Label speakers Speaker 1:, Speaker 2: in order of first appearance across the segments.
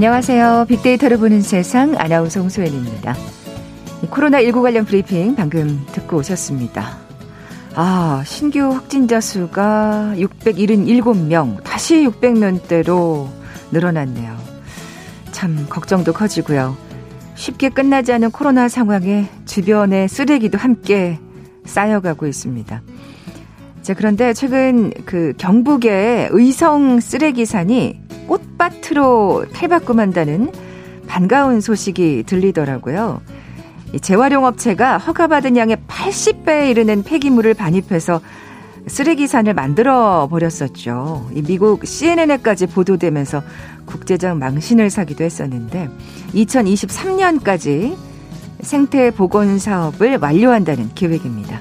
Speaker 1: 안녕하세요. 빅데이터를 보는 세상 아나운서 홍소연입니다. 코로나19 관련 브리핑 방금 듣고 오셨습니다. 아, 신규 확진자 수가 677명, 다시 600명대로 늘어났네요. 참 걱정도 커지고요. 쉽게 끝나지 않은 코로나 상황에 주변의 쓰레기도 함께 쌓여가고 있습니다. 자, 그런데 최근 그 경북의 의성 쓰레기산이 꽃밭으로 탈바꿈한다는 반가운 소식이 들리더라고요. 재활용 업체가 허가받은 양의 80배에 이르는 폐기물을 반입해서 쓰레기산을 만들어 버렸었죠. 미국 CNN에까지 보도되면서 국제적 망신을 사기도 했었는데 2023년까지 생태 복원 사업을 완료한다는 계획입니다.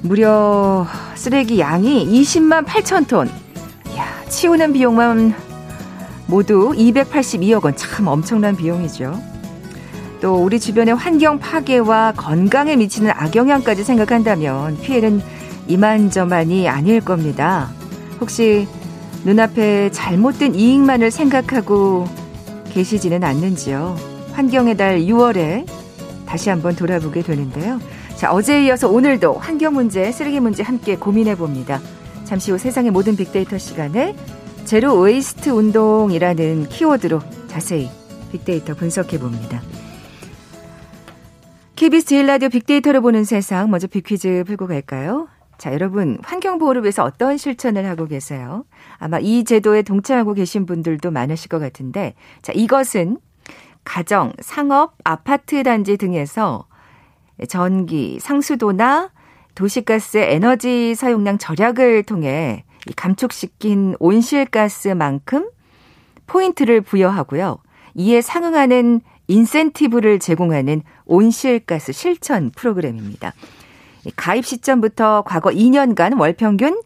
Speaker 1: 무려 쓰레기 양이 20만 8천 톤. 야, 치우는 비용만 모두 282억 원. 참 엄청난 비용이죠. 또 우리 주변의 환경 파괴와 건강에 미치는 악영향까지 생각한다면 피해는 이만저만이 아닐 겁니다. 혹시 눈앞에 잘못된 이익만을 생각하고 계시지는 않는지요? 환경의 달 6월에 다시 한번 돌아보게 되는데요. 자, 어제에 이어서 오늘도 환경 문제, 쓰레기 문제 함께 고민해 봅니다. 잠시 후 세상의 모든 빅데이터 시간에 zero waste 운동이라는 키워드로 자세히 빅데이터 분석해 봅니다. KBS 제일 라디오 빅데이터를 보는 세상 먼저 빅퀴즈 풀고 갈까요? 자, 여러분 환경 보호를 위해서 어떤 실천을 하고 계세요? 아마 이 제도에 동참하고 계신 분들도 많으실 것 같은데 자, 이것은 가정, 상업, 아파트 단지 등에서 전기, 상수도나 도시가스의 에너지 사용량 절약을 통해 감축시킨 온실가스만큼 포인트를 부여하고요. 이에 상응하는 인센티브를 제공하는 온실가스 실천 프로그램입니다. 가입 시점부터 과거 2년간 월 평균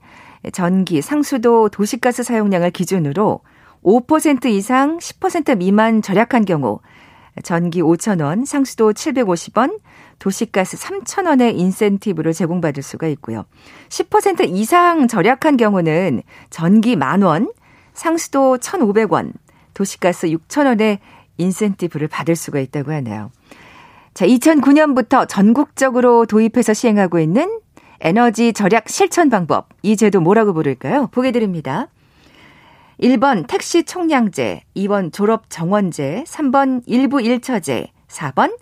Speaker 1: 전기, 상수도, 도시가스 사용량을 기준으로 5% 이상 10% 미만 절약한 경우 전기 5,000원, 상수도 750원, 도시가스 3,000원의 인센티브를 제공받을 수가 있고요. 10% 이상 절약한 경우는 전기 만원, 상수도 1,500원, 도시가스 6,000원의 인센티브를 받을 수가 있다고 하네요. 자, 2009년부터 전국적으로 도입해서 시행하고 있는 에너지 절약 실천 방법. 이 제도 뭐라고 부를까요? 보게 드립니다. 1번 택시 총량제, 2번 졸업 정원제, 3번 일부 일처제, 4번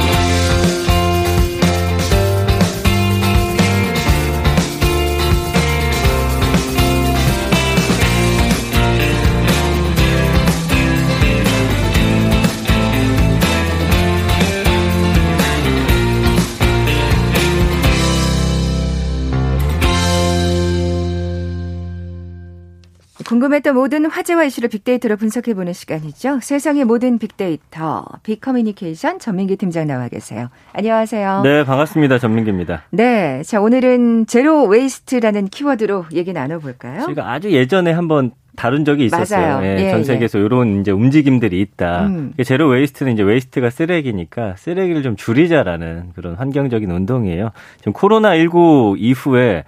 Speaker 1: 궁금했던 모든 화제와 이슈를 빅데이터로 분석해보는 시간이죠. 세상의 모든 빅데이터, 빅커뮤니케이션 전민기 팀장 나와 계세요. 안녕하세요.
Speaker 2: 네, 반갑습니다. 전민기입니다.
Speaker 1: 네, 자 오늘은 zero waste라는 키워드로 얘기 나눠볼까요?
Speaker 2: 저희가 아주 예전에 한번 다룬 적이 있었어요. 예, 예, 전 세계에서 예. 이런 이제 움직임들이 있다. 음. zero waste는 이제 waste가 쓰레기니까 쓰레기를 좀 줄이자라는 그런 환경적인 운동이에요. 지금 코로나 19 이후에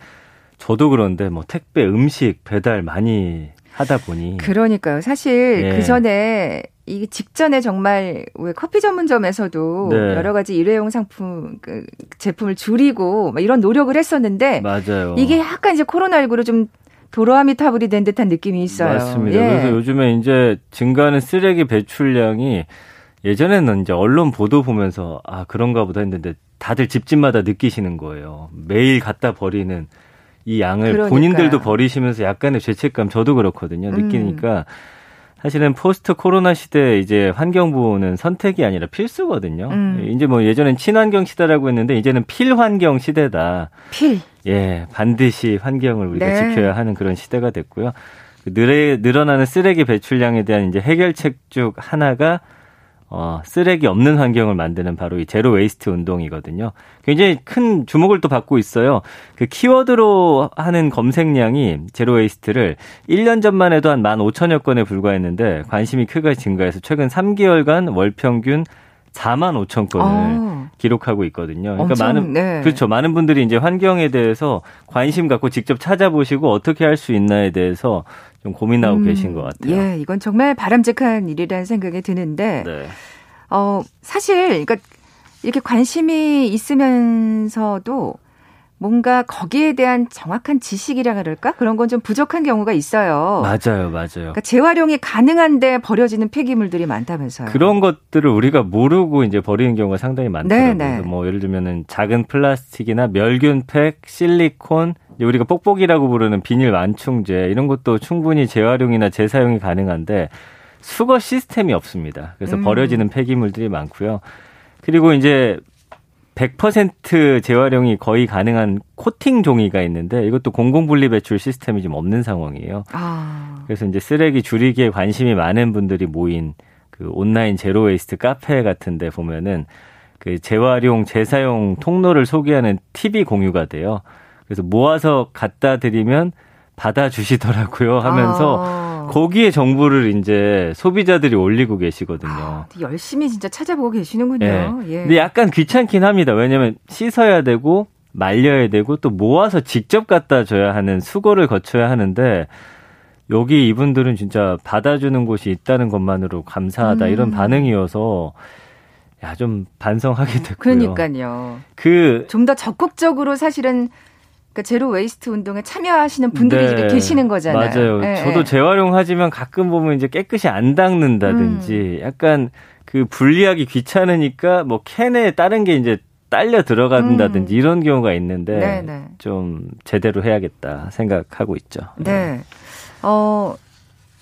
Speaker 2: 저도 그런데 뭐 택배, 음식 배달 많이 하다 보니
Speaker 1: 그러니까요. 사실 예. 그 전에 이게 직전에 정말 왜 커피 전문점에서도 네. 여러 가지 일회용 상품 그 제품을 줄이고 이런 노력을 했었는데
Speaker 2: 맞아요.
Speaker 1: 이게 약간 이제 코로나19로 좀 도로아미 타불이 된 듯한 느낌이 있어요.
Speaker 2: 맞습니다. 예. 그래서 요즘에 이제 증가하는 쓰레기 배출량이 예전에는 이제 언론 보도 보면서 아 그런가 보다 했는데 다들 집집마다 느끼시는 거예요. 매일 갖다 버리는 이 양을 그러니까요. 본인들도 버리시면서 약간의 죄책감 저도 그렇거든요. 음. 느끼니까 음. 사실은 포스트 코로나 시대 이제 환경부는 선택이 아니라 필수거든요. 음. 이제 뭐 예전엔 친환경 시대라고 했는데 이제는 필환경 시대다.
Speaker 1: 필.
Speaker 2: 예, 반드시 환경을 우리가 네. 지켜야 하는 그런 시대가 됐고요. 그 늘어나는 쓰레기 배출량에 대한 이제 해결책 중 하나가 어, 쓰레기 없는 환경을 만드는 바로 이 zero waste 운동이거든요. 굉장히 큰 주목을 또 받고 있어요. 그 키워드로 하는 검색량이 zero waste를 1년 전만 해도 한 15,000여 건에 불과했는데 관심이 크게 증가해서 최근 3개월간 월 평균 4만 5천 건을 어. 기록하고 있거든요. 그러니까 엄청, 많은 네. 그렇죠. 많은 분들이 이제 환경에 대해서 관심 갖고 직접 찾아보시고 어떻게 할 수 있나에 대해서 좀 고민하고 음, 계신 것 같아요.
Speaker 1: 예, 이건 정말 바람직한 일이라는 생각이 드는데, 네. 어 사실 그러니까 이렇게 관심이 있으면서도 뭔가 거기에 대한 정확한 지식이라 그럴까? 그런 건 좀 부족한 경우가 있어요.
Speaker 2: 맞아요, 맞아요.
Speaker 1: 그러니까 재활용이 가능한데 버려지는 폐기물들이 많다면서요.
Speaker 2: 그런 것들을 우리가 모르고 이제 버리는 경우가 상당히 많더라고요. 네 네. 뭐 예를 들면은 작은 플라스틱이나 멸균팩, 실리콘, 우리가 뽁뽁이라고 부르는 비닐 완충제 이런 것도 충분히 재활용이나 재사용이 가능한데 수거 시스템이 없습니다. 그래서 음. 버려지는 폐기물들이 많고요. 그리고 이제 100% 재활용이 거의 가능한 코팅 종이가 있는데 이것도 공공분리 배출 시스템이 좀 없는 상황이에요. 아. 그래서 이제 쓰레기 줄이기에 관심이 많은 분들이 모인 그 온라인 zero waste 카페 같은 데 보면은 그 재활용, 재사용 통로를 소개하는 팁이 공유가 돼요. 그래서 모아서 갖다 드리면 받아주시더라고요 하면서 아. 거기에 정보를 이제 소비자들이 올리고 계시거든요. 아,
Speaker 1: 열심히 진짜 찾아보고 계시는군요. 네.
Speaker 2: 예. 근데 약간 귀찮긴 합니다. 왜냐하면 씻어야 되고 말려야 되고 또 모아서 직접 갖다 줘야 하는 수고를 거쳐야 하는데 여기 이분들은 진짜 받아주는 곳이 있다는 것만으로 감사하다 음. 이런 반응이어서 야 좀 반성하게 됐고요.
Speaker 1: 그러니까요. 그 좀 더 적극적으로 사실은 그러니까 zero waste 운동에 참여하시는 분들이 네. 계시는 거잖아요.
Speaker 2: 맞아요. 네, 저도 네. 재활용하지만 가끔 보면 이제 깨끗이 안 닦는다든지 음. 약간 그 분리하기 귀찮으니까 뭐 캔에 다른 게 이제 딸려 들어간다든지 음. 이런 경우가 있는데 네네. 네. 좀 제대로 해야겠다 생각하고 있죠.
Speaker 1: 네. 어,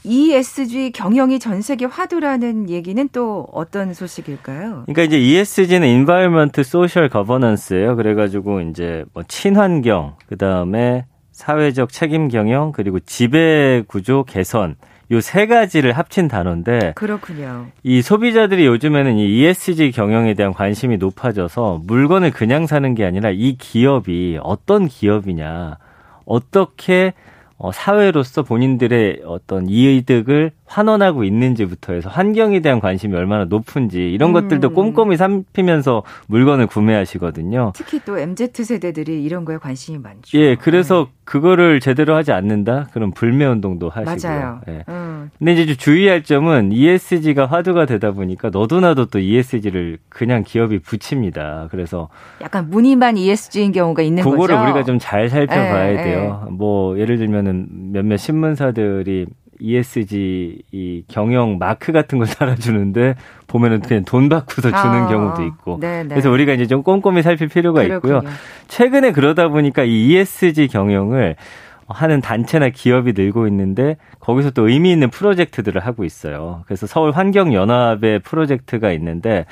Speaker 1: ESG 경영이 전 세계 화두라는 얘기는 또 어떤 소식일까요?
Speaker 2: 그러니까 이제 ESG는 Environment Social Governance예요. 그래 가지고 이제 뭐 친환경, 그 다음에 사회적 책임 경영, 그리고 지배 구조 개선. 요세 가지를 합친 단어인데
Speaker 1: 그렇군요.
Speaker 2: 이 소비자들이 요즘에는 이 ESG 경영에 대한 관심이 높아져서 물건을 그냥 사는 게 아니라 이 기업이 어떤 기업이냐, 어떻게 어, 사회로서 본인들의 어떤 이득을 환원하고 있는지부터 해서 환경에 대한 관심이 얼마나 높은지 이런 음. 것들도 꼼꼼히 살피면서 물건을 구매하시거든요.
Speaker 1: 특히 또 MZ 세대들이 이런 거에 관심이 많죠.
Speaker 2: 예, 그래서 네. 그거를 제대로 하지 않는다? 그럼 불매 운동도 하시고요. 맞아요. 예. 음. 근데 이제 주의할 점은 ESG가 화두가 되다 보니까 너도나도 또 ESG를 그냥 기업이 붙입니다. 그래서
Speaker 1: 약간 무늬만 ESG인 경우가 있는
Speaker 2: 그거를
Speaker 1: 거죠.
Speaker 2: 그거를 우리가 좀 잘 살펴봐야 에, 돼요. 에. 뭐 예를 들면은 몇몇 신문사들이 ESG 이 경영 마크 같은 걸 달아주는데 보면은 그냥 돈 받고서 주는 아, 경우도 있고. 네네. 그래서 우리가 이제 좀 꼼꼼히 살필 필요가 그렇군요. 있고요. 최근에 그러다 보니까 이 ESG 경영을 하는 단체나 기업이 늘고 있는데 거기서 또 의미 있는 프로젝트들을 하고 있어요. 그래서 서울 환경연합의 프로젝트가 있는데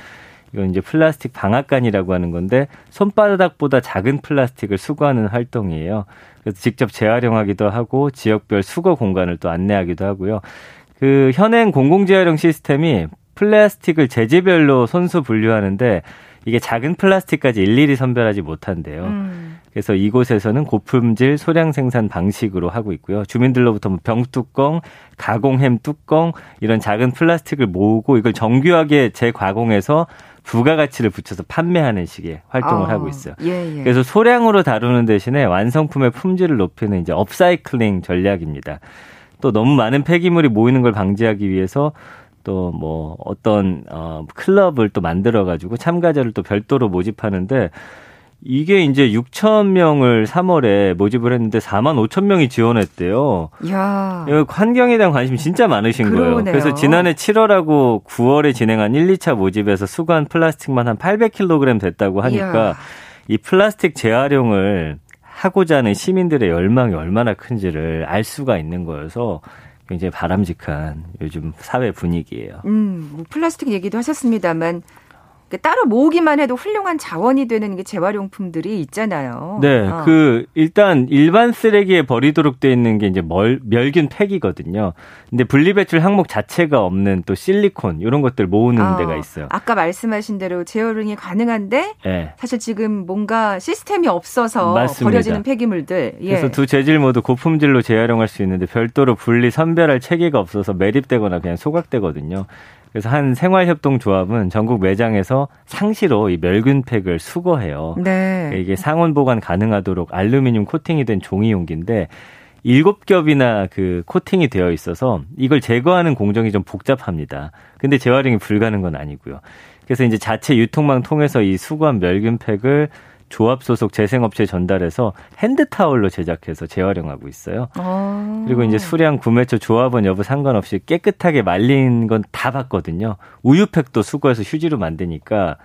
Speaker 2: 이건 이제 플라스틱 방앗간이라고 하는 건데 손바닥보다 작은 플라스틱을 수거하는 활동이에요. 그래서 직접 재활용하기도 하고 지역별 수거 공간을 또 안내하기도 하고요. 그 현행 공공재활용 시스템이 플라스틱을 재질별로 손수 분류하는데 이게 작은 플라스틱까지 일일이 선별하지 못한대요. 음. 그래서 이곳에서는 고품질 소량 생산 방식으로 하고 있고요. 주민들로부터 뭐 병뚜껑, 가공햄 뚜껑 이런 작은 플라스틱을 모으고 이걸 정교하게 재가공해서 부가가치를 붙여서 판매하는 식의 활동을 아, 하고 있어요. 예, 예. 그래서 소량으로 다루는 대신에 완성품의 품질을 높이는 이제 업사이클링 전략입니다. 또 너무 많은 폐기물이 모이는 걸 방지하기 위해서 또 뭐 어떤 어 클럽을 또 만들어 가지고 참가자를 또 별도로 모집하는데 이게 이제 6천 명을 3월에 모집을 했는데 4만 5천 명이 지원했대요. 야. 환경에 대한 관심이 진짜 많으신 그러네요. 거예요. 그래서 지난해 7월하고 9월에 진행한 1, 2차 모집에서 수거한 플라스틱만 한 800kg 됐다고 하니까 이야. 이 플라스틱 재활용을 하고자 하는 시민들의 열망이 얼마나 큰지를 알 수가 있는 거여서 굉장히 바람직한 요즘 사회 분위기예요.
Speaker 1: 음, 뭐 플라스틱 얘기도 하셨습니다만 따로 모으기만 해도 훌륭한 자원이 되는 게 재활용품들이 있잖아요.
Speaker 2: 네, 어. 그 일단 일반 쓰레기에 버리도록 돼 있는 게 이제 멸, 멸균 팩이거든요. 근데 분리배출 항목 자체가 없는 또 실리콘 이런 것들 모으는 어. 데가 있어요.
Speaker 1: 아까 말씀하신 대로 재활용이 가능한데 네. 사실 지금 뭔가 시스템이 없어서 맞습니다. 버려지는 폐기물들.
Speaker 2: 예. 그래서 두 재질 모두 고품질로 재활용할 수 있는데 별도로 분리 선별할 체계가 없어서 매립되거나 그냥 소각되거든요. 그래서 한 생활협동조합은 전국 매장에서 상시로 이 멸균팩을 수거해요. 네. 이게 상온 보관 가능하도록 알루미늄 코팅이 된 종이 용기인데 일곱 겹이나 그 코팅이 되어 있어서 이걸 제거하는 공정이 좀 복잡합니다. 근데 재활용이 불가능한 건 아니고요. 그래서 이제 자체 유통망 통해서 이 수거한 멸균팩을 조합 소속 재생업체에 전달해서 핸드타올로 제작해서 재활용하고 있어요. 아. 그리고 이제 수량 구매처 조합원 여부 상관없이 깨끗하게 말린 건 다 봤거든요. 우유팩도 수거해서 휴지로 만드니까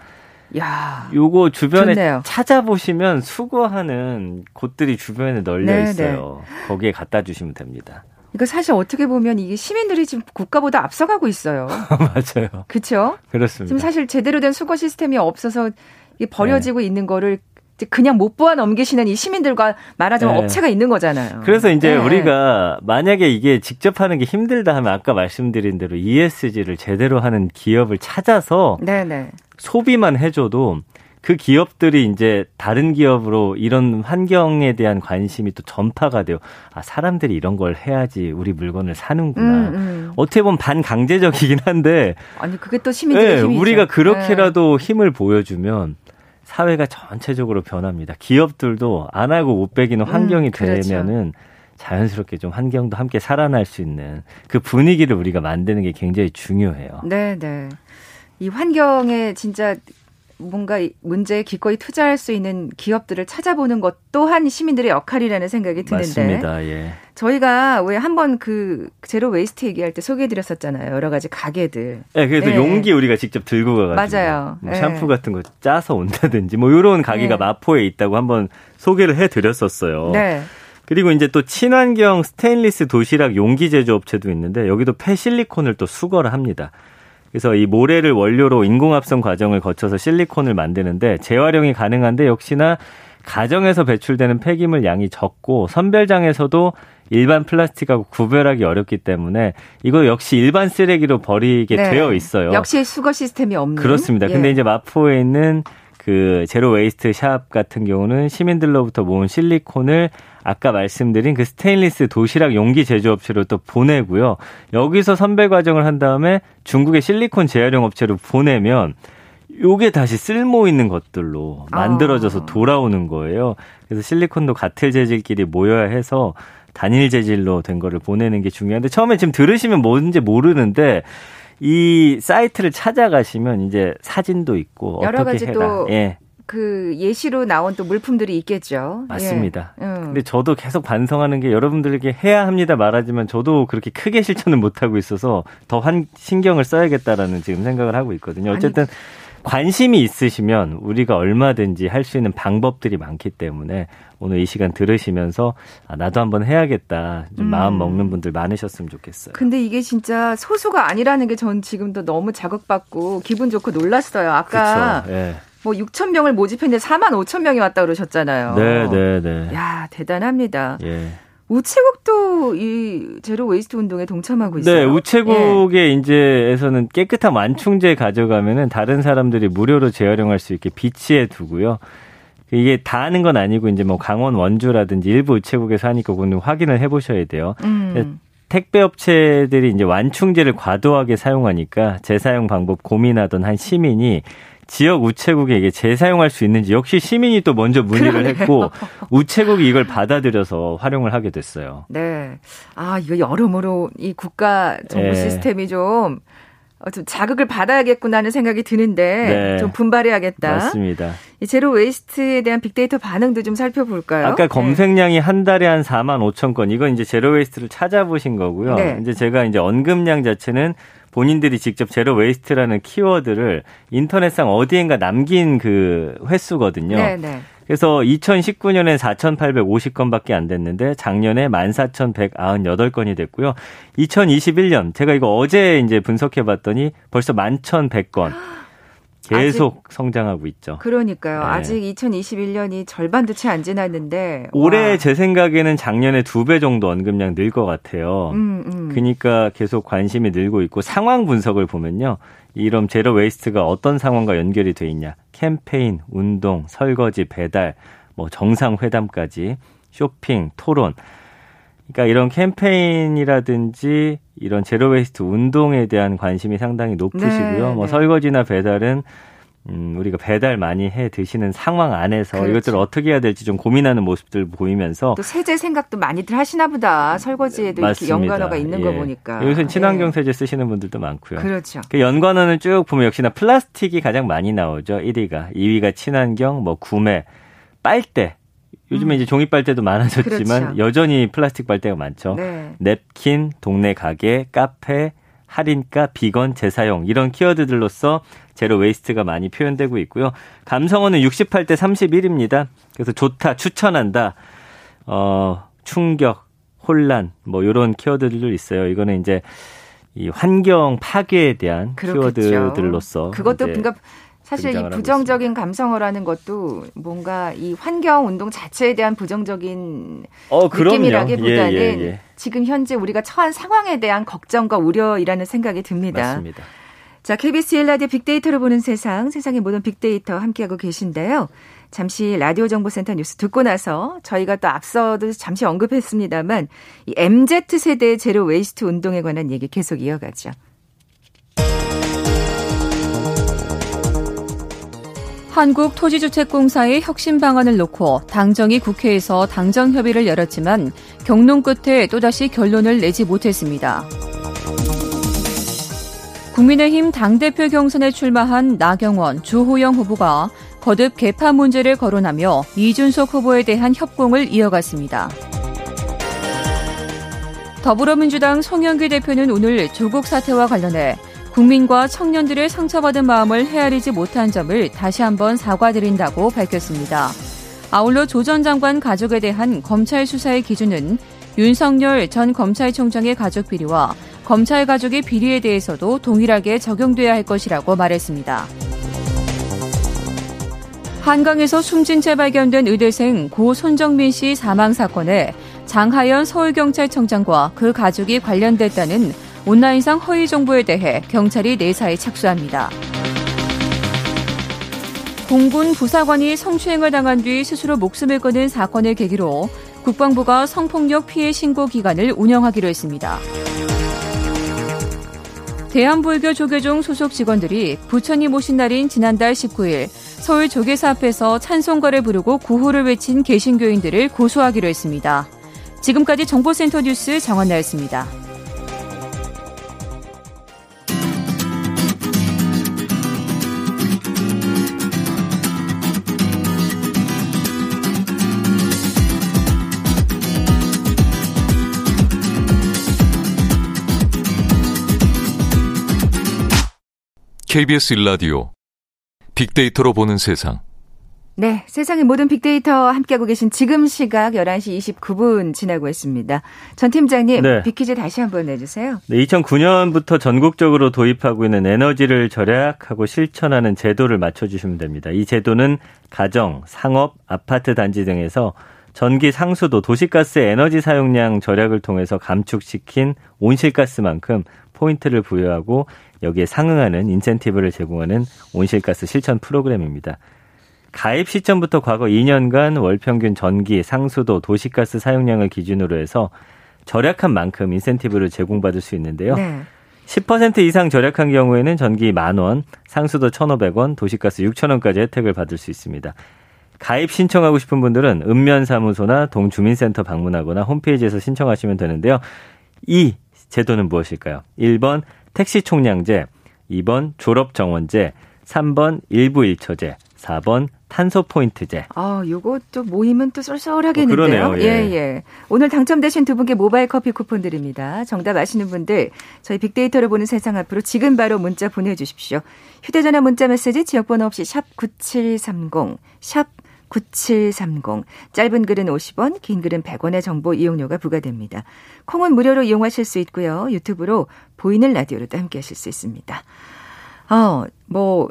Speaker 2: 야, 요거 주변에 좋네요. 찾아보시면 수거하는 곳들이 주변에 널려 네네. 있어요. 거기에 갖다 주시면 됩니다.
Speaker 1: 이거 사실 어떻게 보면 이게 시민들이 지금 국가보다 앞서가고 있어요.
Speaker 2: 맞아요.
Speaker 1: 그렇죠?
Speaker 2: 그렇습니다.
Speaker 1: 지금 사실 제대로 된 수거 시스템이 없어서 버려지고 네. 있는 거를 그냥 못 보아 넘기시는 이 시민들과 말하자면 네. 업체가 있는 거잖아요.
Speaker 2: 그래서 이제 네. 우리가 만약에 이게 직접 하는 게 힘들다 하면 아까 말씀드린 대로 ESG를 제대로 하는 기업을 찾아서 네네. 네. 소비만 해줘도 그 기업들이 이제 다른 기업으로 이런 환경에 대한 관심이 또 전파가 돼요. 아, 사람들이 이런 걸 해야지 우리 물건을 사는구나. 음, 음. 어떻게 보면 반강제적이긴 한데.
Speaker 1: 아니, 그게 또 시민들의 네, 힘이죠.
Speaker 2: 우리가 그렇게라도 네. 힘을 보여주면 사회가 전체적으로 변합니다. 기업들도 안 하고 못 배기는 음, 환경이 음, 그렇죠. 되면은 자연스럽게 좀 환경도 함께 살아날 수 있는 그 분위기를 우리가 만드는 게 굉장히 중요해요.
Speaker 1: 네, 네. 이 환경에 진짜 뭔가 문제에 기꺼이 투자할 수 있는 기업들을 찾아보는 것 또한 시민들의 역할이라는 생각이 드는데.
Speaker 2: 맞습니다. 예.
Speaker 1: 저희가 왜 한번 그 zero waste 얘기할 때 소개해드렸었잖아요. 여러 가지 가게들.
Speaker 2: 네, 그래서 네. 용기 우리가 직접 들고 가가지고
Speaker 1: 맞아요.
Speaker 2: 뭐 네. 샴푸 같은 거 짜서 온다든지 뭐 이런 가게가 네. 마포에 있다고 한번 소개를 해드렸었어요. 네. 그리고 이제 또 친환경 스테인리스 도시락 용기 제조 업체도 있는데 여기도 폐실리콘을 또 수거를 합니다. 그래서 이 모래를 원료로 인공합성 과정을 거쳐서 실리콘을 만드는데 재활용이 가능한데 역시나 가정에서 배출되는 폐기물 양이 적고 선별장에서도 일반 플라스틱하고 구별하기 어렵기 때문에 이거 역시 일반 쓰레기로 버리게 네. 되어 있어요.
Speaker 1: 역시 수거 시스템이 없는.
Speaker 2: 그렇습니다. 예. 근데 이제 마포에 있는 그 zero waste shop 같은 경우는 시민들로부터 모은 실리콘을 아까 말씀드린 그 스테인리스 도시락 용기 제조업체로 또 보내고요. 여기서 선별 과정을 한 다음에 중국의 실리콘 재활용 업체로 보내면 요게 다시 쓸모 있는 것들로 만들어져서 아. 돌아오는 거예요. 그래서 실리콘도 같은 재질끼리 모여야 해서 단일 재질로 된 거를 보내는 게 중요한데 처음에 지금 들으시면 뭔지 모르는데 이 사이트를 찾아가시면 이제 사진도 있고
Speaker 1: 여러 어떻게 가지 해라. 또 예. 그 예시로 나온 또 물품들이 있겠죠.
Speaker 2: 맞습니다. 예. 음. 근데 저도 계속 반성하는 게 여러분들에게 해야 합니다 말하지만 저도 그렇게 크게 실천을 못 하고 있어서 더 한 신경을 써야겠다라는 지금 생각을 하고 있거든요. 어쨌든 아니, 관심이 있으시면 우리가 얼마든지 할 수 있는 방법들이 많기 때문에 오늘 이 시간 들으시면서 아, 나도 한번 해야겠다 좀 음. 마음 먹는 분들 많으셨으면 좋겠어요.
Speaker 1: 근데 이게 진짜 소수가 아니라는 게 전 지금도 너무 자극받고 기분 좋고 놀랐어요. 아까 그쵸, 예. 뭐 6천 명을 모집했는데 4만 5천 명이 왔다 그러셨잖아요.
Speaker 2: 네, 네, 네.
Speaker 1: 야 대단합니다. 예. 우체국도 이 zero waste 운동에 동참하고 있어요.
Speaker 2: 네, 우체국에 예. 이제에서는 깨끗한 완충제 가져가면은 다른 사람들이 무료로 재활용할 수 있게 비치해 두고요. 이게 다 하는 건 아니고 이제 뭐 강원 원주라든지 일부 우체국에서 하니까 그거는 확인을 해 보셔야 돼요. 음. 택배 업체들이 이제 완충제를 과도하게 사용하니까 재사용 방법 고민하던 한 시민이 지역 우체국에게 재사용할 수 있는지 역시 시민이 또 먼저 문의를 했고 우체국이 이걸 받아들여서 활용을 하게 됐어요.
Speaker 1: 네. 아, 이거 여러모로 이 국가 정보 네. 시스템이 좀, 어, 좀 자극을 받아야겠구나 하는 생각이 드는데 네. 좀 분발해야겠다.
Speaker 2: 맞습니다.
Speaker 1: 이 zero waste에 대한 빅데이터 반응도 좀 살펴볼까요?
Speaker 2: 아까 네. 검색량이 네. 한 달에 한 4만 5천 건 이건 이제 zero waste를 찾아보신 거고요. 네. 이제 제가 이제 언급량 자체는 본인들이 직접 zero waste라는 키워드를 인터넷상 어디엔가 남긴 그 횟수거든요. 네네. 네. 그래서 2019년엔 4,850건밖에 안 됐는데 작년에 14,198건이 됐고요. 2021년 제가 이거 어제 이제 분석해 봤더니 벌써 11,100건. 계속 아직, 성장하고 있죠.
Speaker 1: 그러니까요. 네. 아직 2021년이 절반도 채 안 지났는데
Speaker 2: 올해 와. 제 생각에는 작년에 두 배 정도 언급량 늘 것 같아요. 음, 음. 그러니까 계속 관심이 늘고 있고 상황 분석을 보면요. 이런 zero waste가 어떤 상황과 연결이 돼 있냐. 캠페인, 운동, 설거지, 배달, 뭐 정상회담까지 쇼핑, 토론. 그러니까 이런 캠페인이라든지 이런 zero waste 운동에 대한 관심이 상당히 높으시고요. 네, 뭐 네. 설거지나 배달은 음, 우리가 배달 많이 해 드시는 상황 안에서 그렇죠. 이것들을 어떻게 해야 될지 좀 고민하는 모습들 보이면서
Speaker 1: 또 세제 생각도 많이들 하시나 보다. 설거지에도 맞습니다. 이렇게 연관어가 있는 예. 거 보니까.
Speaker 2: 요새 친환경 예. 세제 쓰시는 분들도 많고요.
Speaker 1: 그렇죠.
Speaker 2: 그 연관어는 쭉 보면 역시나 플라스틱이 가장 많이 나오죠. 1위가. 2위가 친환경, 뭐 구매, 빨대. 요즘에 음. 이제 종이 빨대도 많아졌지만 그렇죠. 여전히 플라스틱 빨대가 많죠. 네. 냅킨, 동네 가게, 카페, 할인가, 비건, 재사용 이런 키워드들로서 zero waste가 많이 표현되고 있고요. 감성어는 68대 31입니다. 그래서 좋다, 추천한다, 어, 충격, 혼란, 뭐, 요런 키워드들도 있어요. 이거는 이제 이 환경 파괴에 대한 그렇겠죠. 키워드들로서.
Speaker 1: 그것도 그러니까 사실 이 부정적인 감성어라는 것도 뭔가 이 환경 운동 자체에 대한 부정적인 어, 느낌이라기보다는 예, 예, 예. 지금 현재 우리가 처한 상황에 대한 걱정과 우려이라는 생각이 듭니다.
Speaker 2: 맞습니다.
Speaker 1: 자, KBS 일라디오 빅데이터로 보는 세상, 세상의 모든 빅데이터 함께하고 계신데요. 잠시 라디오 정보센터 뉴스 듣고 나서 저희가 또 앞서도 잠시 언급했습니다만 이 MZ 세대 zero waste 운동에 관한 얘기 계속 이어가죠.
Speaker 3: 한국토지주택공사의 혁신 방안을 놓고 당정이 국회에서 당정 협의를 열었지만 격론 끝에 또다시 결론을 내지 못했습니다. 국민의힘 당대표 경선에 출마한 나경원, 주호영 후보가 거듭 개파 문제를 거론하며 이준석 후보에 대한 협공을 이어갔습니다. 더불어민주당 송영기 대표는 오늘 조국 사태와 관련해 국민과 청년들의 상처받은 마음을 헤아리지 못한 점을 다시 한번 사과드린다고 밝혔습니다. 아울러 조 전 장관 가족에 대한 검찰 수사의 기준은 윤석열 전 검찰총장의 가족 비리와 검찰 가족의 비리에 대해서도 동일하게 적용돼야 할 것이라고 말했습니다. 한강에서 숨진 채 발견된 의대생 고 손정민 씨 사망 사건에 장하연 서울경찰청장과 그 가족이 관련됐다는 온라인상 허위 정보에 대해 경찰이 내사에 착수합니다. 공군 부사관이 성추행을 당한 뒤 스스로 목숨을 끊은 사건을 계기로 국방부가 성폭력 피해 신고 기관을 운영하기로 했습니다. 대한불교 조계종 소속 직원들이 부처님 오신 날인 지난달 19일 서울 조계사 앞에서 찬송가를 부르고 구호를 외친 개신교인들을 고소하기로 했습니다. 지금까지 정보센터 뉴스 정원나였습니다.
Speaker 4: KBS 일라디오 빅데이터로 보는 세상.
Speaker 1: 네, 세상의 모든 빅데이터 함께하고 계신 지금 시각 11시 29분 지나고 있습니다. 전 팀장님, 네. 빅퀴즈 다시 한번 내주세요.
Speaker 2: 네, 2009년부터 전국적으로 도입하고 있는 에너지를 절약하고 실천하는 제도를 맞춰주시면 됩니다. 이 제도는 가정, 상업, 아파트 단지 등에서 전기 상수도, 도시가스의 에너지 사용량 절약을 통해서 감축시킨 온실가스만큼 포인트를 부여하고 여기에 상응하는 인센티브를 제공하는 온실가스 실천 프로그램입니다. 가입 시점부터 과거 2년간 월 평균 전기, 상수도, 도시가스 사용량을 기준으로 해서 절약한 만큼 인센티브를 제공받을 수 있는데요. 네. 10% 이상 절약한 경우에는 전기 만 원, 상수도 1,500원, 도시가스 6,000원까지 혜택을 받을 수 있습니다. 가입 신청하고 싶은 분들은 읍면사무소나 동주민센터 방문하거나 홈페이지에서 신청하시면 되는데요. 이 제도는 무엇일까요? 1번 택시 총량제, 2번 졸업 정원제, 3번 일부 일처제, 4번 탄소 포인트제.
Speaker 1: 아, 요거 또 모이면 또 쏠쏠하겠는데요. 어, 예. 예, 예. 오늘 당첨되신 두 분께 모바일 커피 쿠폰 드립니다. 정답 아시는 분들 저희 빅데이터를 보는 세상 앞으로 지금 바로 문자 보내 주십시오. 휴대 전화 문자 메시지 지역 번호 없이 샵 9730, 샵 9730. 짧은 글은 50원, 긴 글은 100원의 정보 이용료가 부과됩니다. 콩은 무료로 이용하실 수 있고요. 유튜브로 보이는 라디오로도 함께 하실 수 있습니다. 어, 뭐,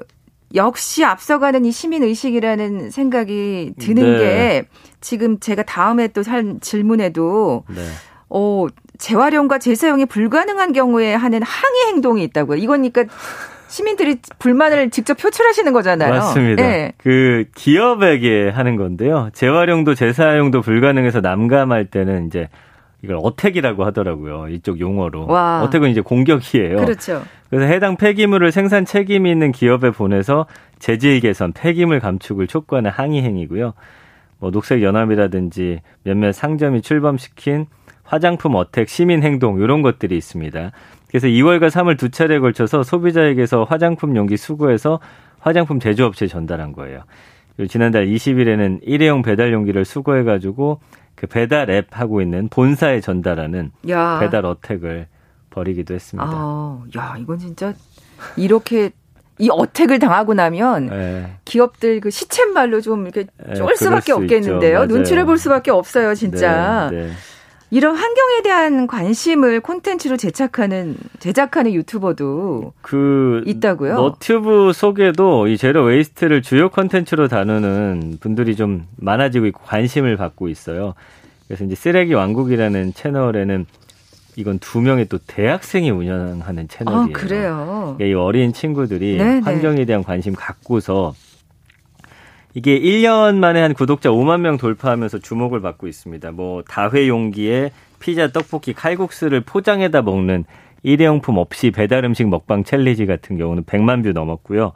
Speaker 1: 역시 앞서가는 이 시민 의식이라는 생각이 드는
Speaker 2: 네.
Speaker 1: 게 지금 제가 다음에 또할 질문에도
Speaker 2: 네.
Speaker 1: 어, 재활용과 재사용이 불가능한 경우에 하는 항의 행동이 있다고요. 이거니까 시민들이 불만을 직접 표출하시는 거잖아요.
Speaker 2: 맞습니다.
Speaker 1: 네.
Speaker 2: 그 기업에게 하는 건데요. 재활용도 재사용도 불가능해서 남감할 때는 이제 이걸 어택이라고 하더라고요. 이쪽 용어로.
Speaker 1: 와.
Speaker 2: 어택은 이제 공격이에요.
Speaker 1: 그렇죠.
Speaker 2: 그래서 해당 폐기물을 생산 책임이 있는 기업에 보내서 재질 개선, 폐기물 감축을 촉구하는 항의 행위고요. 뭐 녹색 연합이라든지 몇몇 상점이 출범시킨 화장품 어택 시민 행동 이런 것들이 있습니다. 그래서 2월과 3월 두 차례에 걸쳐서 소비자에게서 화장품 용기 수거해서 화장품 제조업체에 전달한 거예요. 그리고 지난달 20일에는 일회용 배달 용기를 수거해가지고 그 배달 앱 하고 있는 본사에 전달하는
Speaker 1: 야.
Speaker 2: 배달 어택을 벌이기도 했습니다.
Speaker 1: 아, 야, 이건 진짜 이렇게 이 어택을 당하고 나면
Speaker 2: 네.
Speaker 1: 기업들 그 시쳇말로 좀 이렇게
Speaker 2: 네,
Speaker 1: 쫄 수밖에
Speaker 2: 수
Speaker 1: 없겠는데요. 눈치를. 볼 수밖에 없어요, 진짜.
Speaker 2: 네, 네.
Speaker 1: 이런 환경에 대한 관심을 콘텐츠로 제작하는 제작하는 유튜버도
Speaker 2: 그
Speaker 1: 있다고요?
Speaker 2: 너튜브 속에도 이 zero waste를 주요 컨텐츠로 다루는 분들이 좀 많아지고 있고 관심을 받고 있어요. 그래서 이제 쓰레기 왕국이라는 채널에는 이건 두 명의 또 대학생이 운영하는
Speaker 1: 아,
Speaker 2: 채널이에요.
Speaker 1: 그래요.
Speaker 2: 이 어린 친구들이
Speaker 1: 네, 네.
Speaker 2: 환경에 대한 관심 갖고서 이게 1년 만에 한 구독자 5만 명 돌파하면서 주목을 받고 있습니다. 뭐 다회 용기에 피자, 떡볶이, 칼국수를 포장해다 먹는 일회용품 없이 배달 음식 먹방 challenge 같은 경우는 100만 뷰 넘었고요.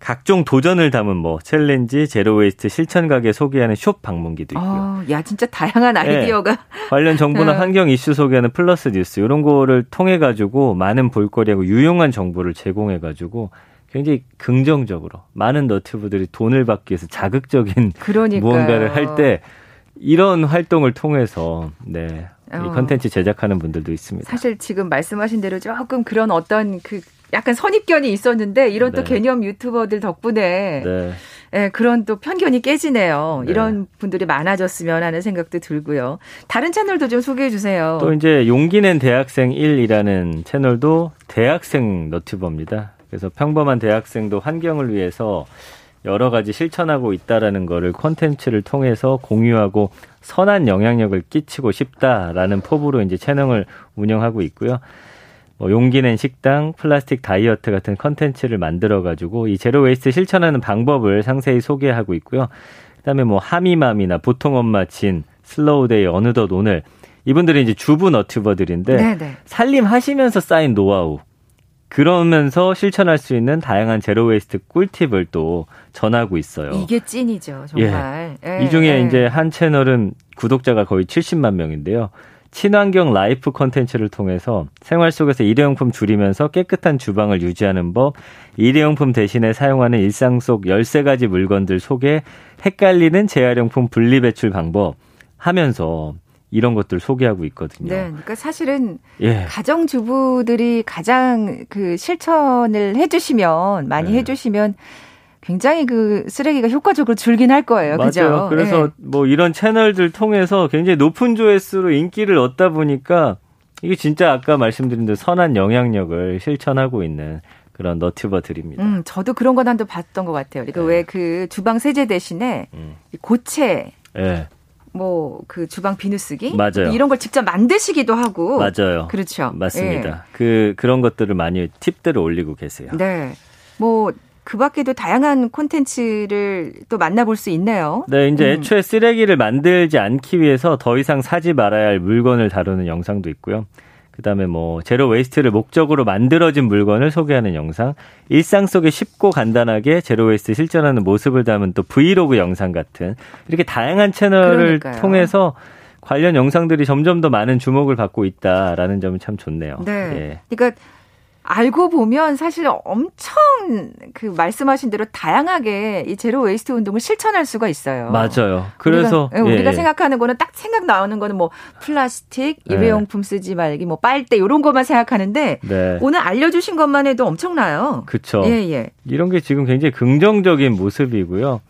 Speaker 2: 각종 도전을 담은 뭐 challenge, zero waste 실천 가게 소개하는 숍 방문기도 있고요.
Speaker 1: 아, 야 진짜 다양한 아이디어가
Speaker 2: 관련 정보나
Speaker 1: 네.
Speaker 2: 환경 이슈 소개하는 플러스 뉴스 이런 거를 통해 가지고 많은 볼거리하고 유용한 정보를 제공해 가지고 굉장히 긍정적으로 많은 너튜브들이 돈을 받기 위해서 자극적인
Speaker 1: 그러니까
Speaker 2: 무언가를 할 때 이런 활동을 통해서 네. 이
Speaker 1: 어.
Speaker 2: 컨텐츠 제작하는 분들도 있습니다.
Speaker 1: 사실 지금 말씀하신 대로 조금 그런 어떤 그 약간 선입견이 있었는데 이런 또
Speaker 2: 네.
Speaker 1: 개념 유튜버들 덕분에
Speaker 2: 네.
Speaker 1: 예, 그런 또 편견이 깨지네요.
Speaker 2: 네.
Speaker 1: 이런 분들이 많아졌으면 하는 생각도 들고요. 다른 채널도 좀 소개해 주세요.
Speaker 2: 또 이제 용기 낸 대학생 1이라는 채널도 대학생 너튜버입니다. 그래서 평범한 대학생도 환경을 위해서 여러 가지 실천하고 있다라는 거를 콘텐츠를 통해서 공유하고 선한 영향력을 끼치고 싶다라는 포부로 이제 채널을 운영하고 있고요. 뭐 용기 낸 식당, 플라스틱 다이어트 같은 컨텐츠를 만들어 가지고 이 zero waste 실천하는 방법을 상세히 소개하고 있고요. 그다음에 뭐 하미맘이나 보통 엄마 진, 슬로우데이 어느덧 오늘 이분들이 이제 주부 너튜버들인데
Speaker 1: 네네.
Speaker 2: 살림하시면서 쌓인 노하우 그러면서 실천할 수 있는 다양한 zero waste 꿀팁을 또 전하고 있어요.
Speaker 1: 이게 찐이죠, 정말. 예,
Speaker 2: 이 중에
Speaker 1: 예.
Speaker 2: 이제 한 채널은 구독자가 거의 70만 명인데요. 친환경 라이프 콘텐츠를 통해서 생활 속에서 일회용품 줄이면서 깨끗한 주방을 유지하는 법, 일회용품 대신에 사용하는 일상 속 13가지 물건들 소개, 헷갈리는 재활용품 분리배출 방법 하면서 이런 것들 소개하고 있거든요.
Speaker 1: 네, 그러니까 사실은
Speaker 2: 예.
Speaker 1: 가정 주부들이 가장 그 실천을 해주시면 많이
Speaker 2: 네.
Speaker 1: 해주시면 굉장히 그 쓰레기가 효과적으로 줄긴 할 거예요.
Speaker 2: 맞아요.
Speaker 1: 그죠?
Speaker 2: 그래서
Speaker 1: 예.
Speaker 2: 뭐 이런 채널들 통해서 굉장히 높은 조회수로 인기를 얻다 보니까 이게 진짜 아까 말씀드린 대로 선한 영향력을 실천하고 있는 그런 너튜버들입니다.
Speaker 1: 음, 저도 그런 건 한번 봤던 것 같아요. 그러니까
Speaker 2: 네.
Speaker 1: 왜그 주방 세제 대신에
Speaker 2: 음.
Speaker 1: 이 고체
Speaker 2: 예,
Speaker 1: 뭐 그 주방 비누 쓰기
Speaker 2: 맞아요.
Speaker 1: 이런 걸 직접 만드시기도 하고
Speaker 2: 맞아요.
Speaker 1: 그렇죠.
Speaker 2: 맞습니다. 그 그런 것들을 많이 팁들을 올리고 계세요.
Speaker 1: 예. 네. 뭐그 밖에도 다양한 콘텐츠를 또 만나볼 수 있네요.
Speaker 2: 네, 이제
Speaker 1: 음.
Speaker 2: 애초에 쓰레기를 만들지 않기 위해서 더 이상 사지 말아야 할 물건을 다루는 영상도 있고요. 그다음에 뭐 zero waste를 목적으로 만들어진 물건을 소개하는 영상, 일상 속에 쉽고 간단하게 zero waste 실천하는 모습을 담은 또 브이로그 영상 같은 이렇게 다양한 채널을
Speaker 1: 그러니까요.
Speaker 2: 통해서 관련 영상들이 점점 더 많은 주목을 받고 있다라는 점은 참 좋네요.
Speaker 1: 네.
Speaker 2: 예.
Speaker 1: 그러니까 알고 보면 사실 엄청 그 말씀하신 대로 다양하게 이 zero waste 운동을 실천할 수가 있어요.
Speaker 2: 맞아요. 그래서
Speaker 1: 우리가, 예, 우리가
Speaker 2: 예.
Speaker 1: 생각하는 거는 딱 생각 나오는 거는 뭐 플라스틱,
Speaker 2: 네.
Speaker 1: 일회용품 쓰지 말기, 뭐 빨대 이런 것만 생각하는데
Speaker 2: 네.
Speaker 1: 오늘 알려주신 것만 해도 엄청나요.
Speaker 2: 그쵸.
Speaker 1: 예, 예.
Speaker 2: 이런 게 지금 굉장히 긍정적인 모습이고요.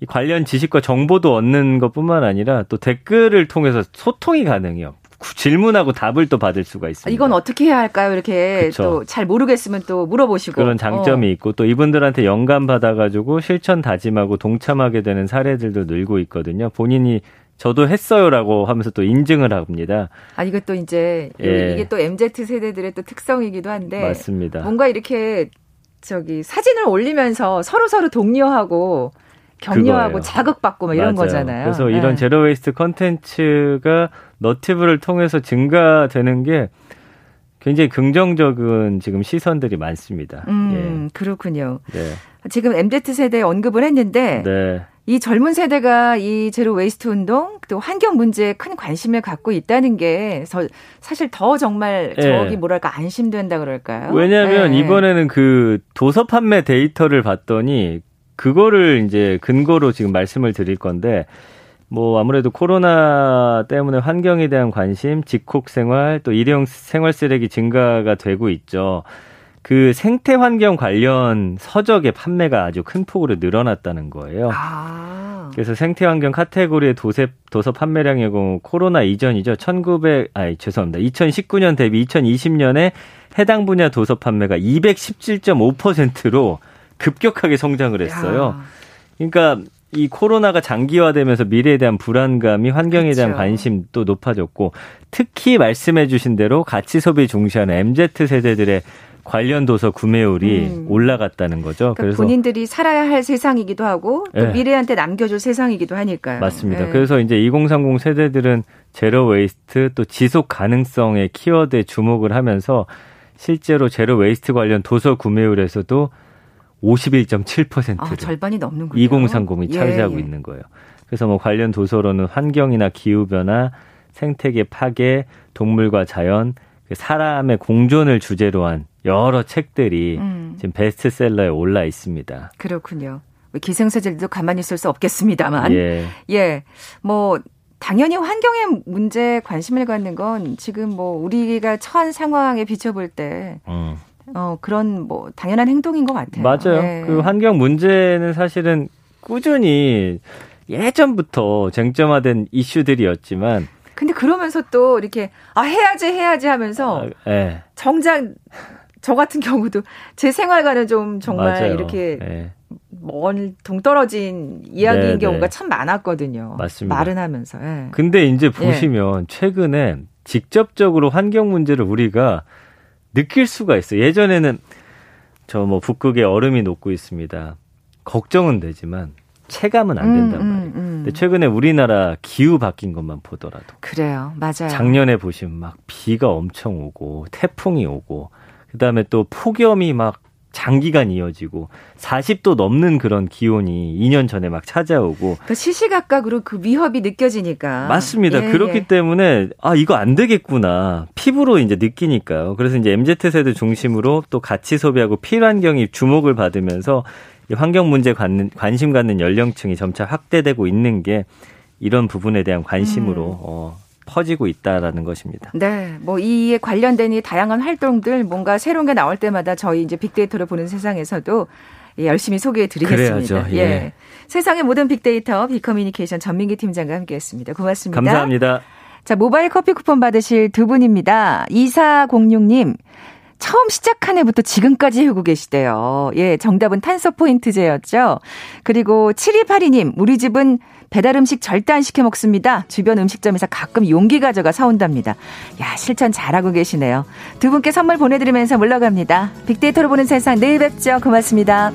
Speaker 2: 이 관련 지식과 정보도 얻는 것뿐만 아니라 또 댓글을 통해서 소통이 가능해요. 질문하고 답을 또 받을 수가 있습니다.
Speaker 1: 이건 어떻게 해야 할까요? 이렇게 또 잘 모르겠으면 또 물어보시고
Speaker 2: 그런 장점이 어. 있고 또 이분들한테 영감 받아가지고 실천 다짐하고 동참하게 되는 사례들도 늘고 있거든요. 본인이 저도 했어요라고 하면서 또 인증을 합니다.
Speaker 1: 아 이것도 이제 예. 이게 또 MZ 세대들의 또 특성이기도 한데
Speaker 2: 맞습니다.
Speaker 1: 뭔가 이렇게 저기 사진을 올리면서 서로 서로 독려하고 격려하고 그거예요. 자극받고 막 이런 맞아요. 거잖아요.
Speaker 2: 그래서 네. 이런 zero waste 컨텐츠가 너튜브를 통해서 증가되는 게 굉장히 긍정적인 지금 시선들이 많습니다.
Speaker 1: 음, 예. 그렇군요. 네. 지금 MZ 세대 언급을 했는데 네. 이 젊은 세대가 이 zero waste 운동 또 환경 문제에 큰 관심을 갖고 있다는 게 사실 더 정말 예. 저기 뭐랄까 안심된다 그럴까요?
Speaker 2: 왜냐하면 네. 이번에는 그 도서 판매 데이터를 봤더니 그거를 이제 근거로 지금 말씀을 드릴 건데 뭐 아무래도 코로나 때문에 환경에 대한 관심, 직콕 생활, 또 일회용 생활 쓰레기 증가가 되고 있죠. 그 생태 환경 관련 서적의 판매가 아주 큰 폭으로 늘어났다는 거예요. 아. 그래서 생태 환경 카테고리의 도세, 도서 판매량의 경우 코로나 이전이죠. 1900 아니 죄송합니다. 2019년 대비 2020년에 해당 분야 도서 판매가 217.5%로 급격하게 성장을 했어요. 야. 그러니까 이 코로나가 장기화되면서 미래에 대한 불안감이 환경에 그렇죠. 대한 관심도 높아졌고 특히 말씀해 주신 대로 가치 소비 중시하는 MZ 세대들의 관련 도서 구매율이 음. 올라갔다는 거죠.
Speaker 1: 그러니까 그래서 본인들이 살아야 할 세상이기도 하고 또 네. 미래한테 남겨줄 세상이기도 하니까요.
Speaker 2: 맞습니다. 네. 그래서 이제 2030 세대들은 zero waste 또 지속 가능성의 키워드에 주목을 하면서 실제로 zero waste 관련 도서 구매율에서도 51.7%를 아,
Speaker 1: 절반이 넘는군요.
Speaker 2: 2030이 차지하고 예, 예. 있는 거예요. 그래서 뭐 관련 도서로는 환경이나 기후 변화, 생태계 파괴, 동물과 자연, 그 사람의 공존을 주제로 한 여러 책들이 음. 지금 베스트셀러에 올라 있습니다.
Speaker 1: 그렇군요. 기성세대들도 가만히 있을 수 없겠습니다만. 예. 예. 뭐 당연히 환경의 문제에 관심을 갖는 건 지금 뭐 우리가 처한 상황에 비춰볼 때 음. 어, 그런 뭐 당연한 행동인 것 같아요.
Speaker 2: 맞아요. 네. 그 환경 문제는 사실은 꾸준히 예전부터 쟁점화된 이슈들이었지만
Speaker 1: 근데 그러면서 또 이렇게 아 해야지 해야지 하면서 아, 네. 정작 저 같은 경우도 제 생활과는 좀 정말 맞아요. 이렇게 네. 먼 동떨어진 이야기인 네, 경우가 참 많았거든요. 맞습니다. 말은 하면서. 예.
Speaker 2: 근데 이제 보시면 최근에 직접적으로 환경 문제를 우리가 느낄 수가 있어요. 예전에는 저 뭐 북극에 얼음이 녹고 있습니다. 걱정은 되지만 체감은 안 된단 음, 음, 말이에요. 음, 근데 최근에 우리나라 기후 바뀐 것만 보더라도
Speaker 1: 그래요. 맞아요.
Speaker 2: 작년에 보시면 막 비가 엄청 오고 태풍이 오고 그다음에 또 폭염이 막 장기간 이어지고 40도 넘는 그런 기온이 2년 전에 막 찾아오고 그러니까
Speaker 1: 시시각각으로 그 위협이 느껴지니까
Speaker 2: 맞습니다. 예, 그렇기 예. 때문에 아 이거 안 되겠구나 피부로 이제 느끼니까요. 그래서 이제 MZ 세대 중심으로 또 가치 소비하고 필환경이 주목을 받으면서 환경 문제 관, 관심 갖는 연령층이 점차 확대되고 있는 게 이런 부분에 대한 관심으로 음. 어, 퍼지고 있다라는 것입니다.
Speaker 1: 네, 뭐 이에 관련된 이 다양한 활동들 뭔가 새로운 게 나올 때마다 저희 이제 빅데이터를 보는 세상에서도 예, 열심히 소개해 드리겠습니다. 예. 예. 세상의 모든 빅데이터 빅커뮤니케이션 전민기 팀장과 함께했습니다. 고맙습니다.
Speaker 2: 감사합니다.
Speaker 1: 자, 모바일 커피 쿠폰 받으실 두 분입니다. 2406님. 처음 시작한 해부터 지금까지 해오고 계시대요. 예, 정답은 탄소 포인트제였죠. 그리고 7282님, 우리 집은 배달 음식 절대 안 시켜 먹습니다. 주변 음식점에서 가끔 용기 가져가 사온답니다. 야, 실천 잘하고 계시네요. 두 분께 선물 보내드리면서 물러갑니다. 빅데이터로 보는 세상 내일 뵙죠. 고맙습니다.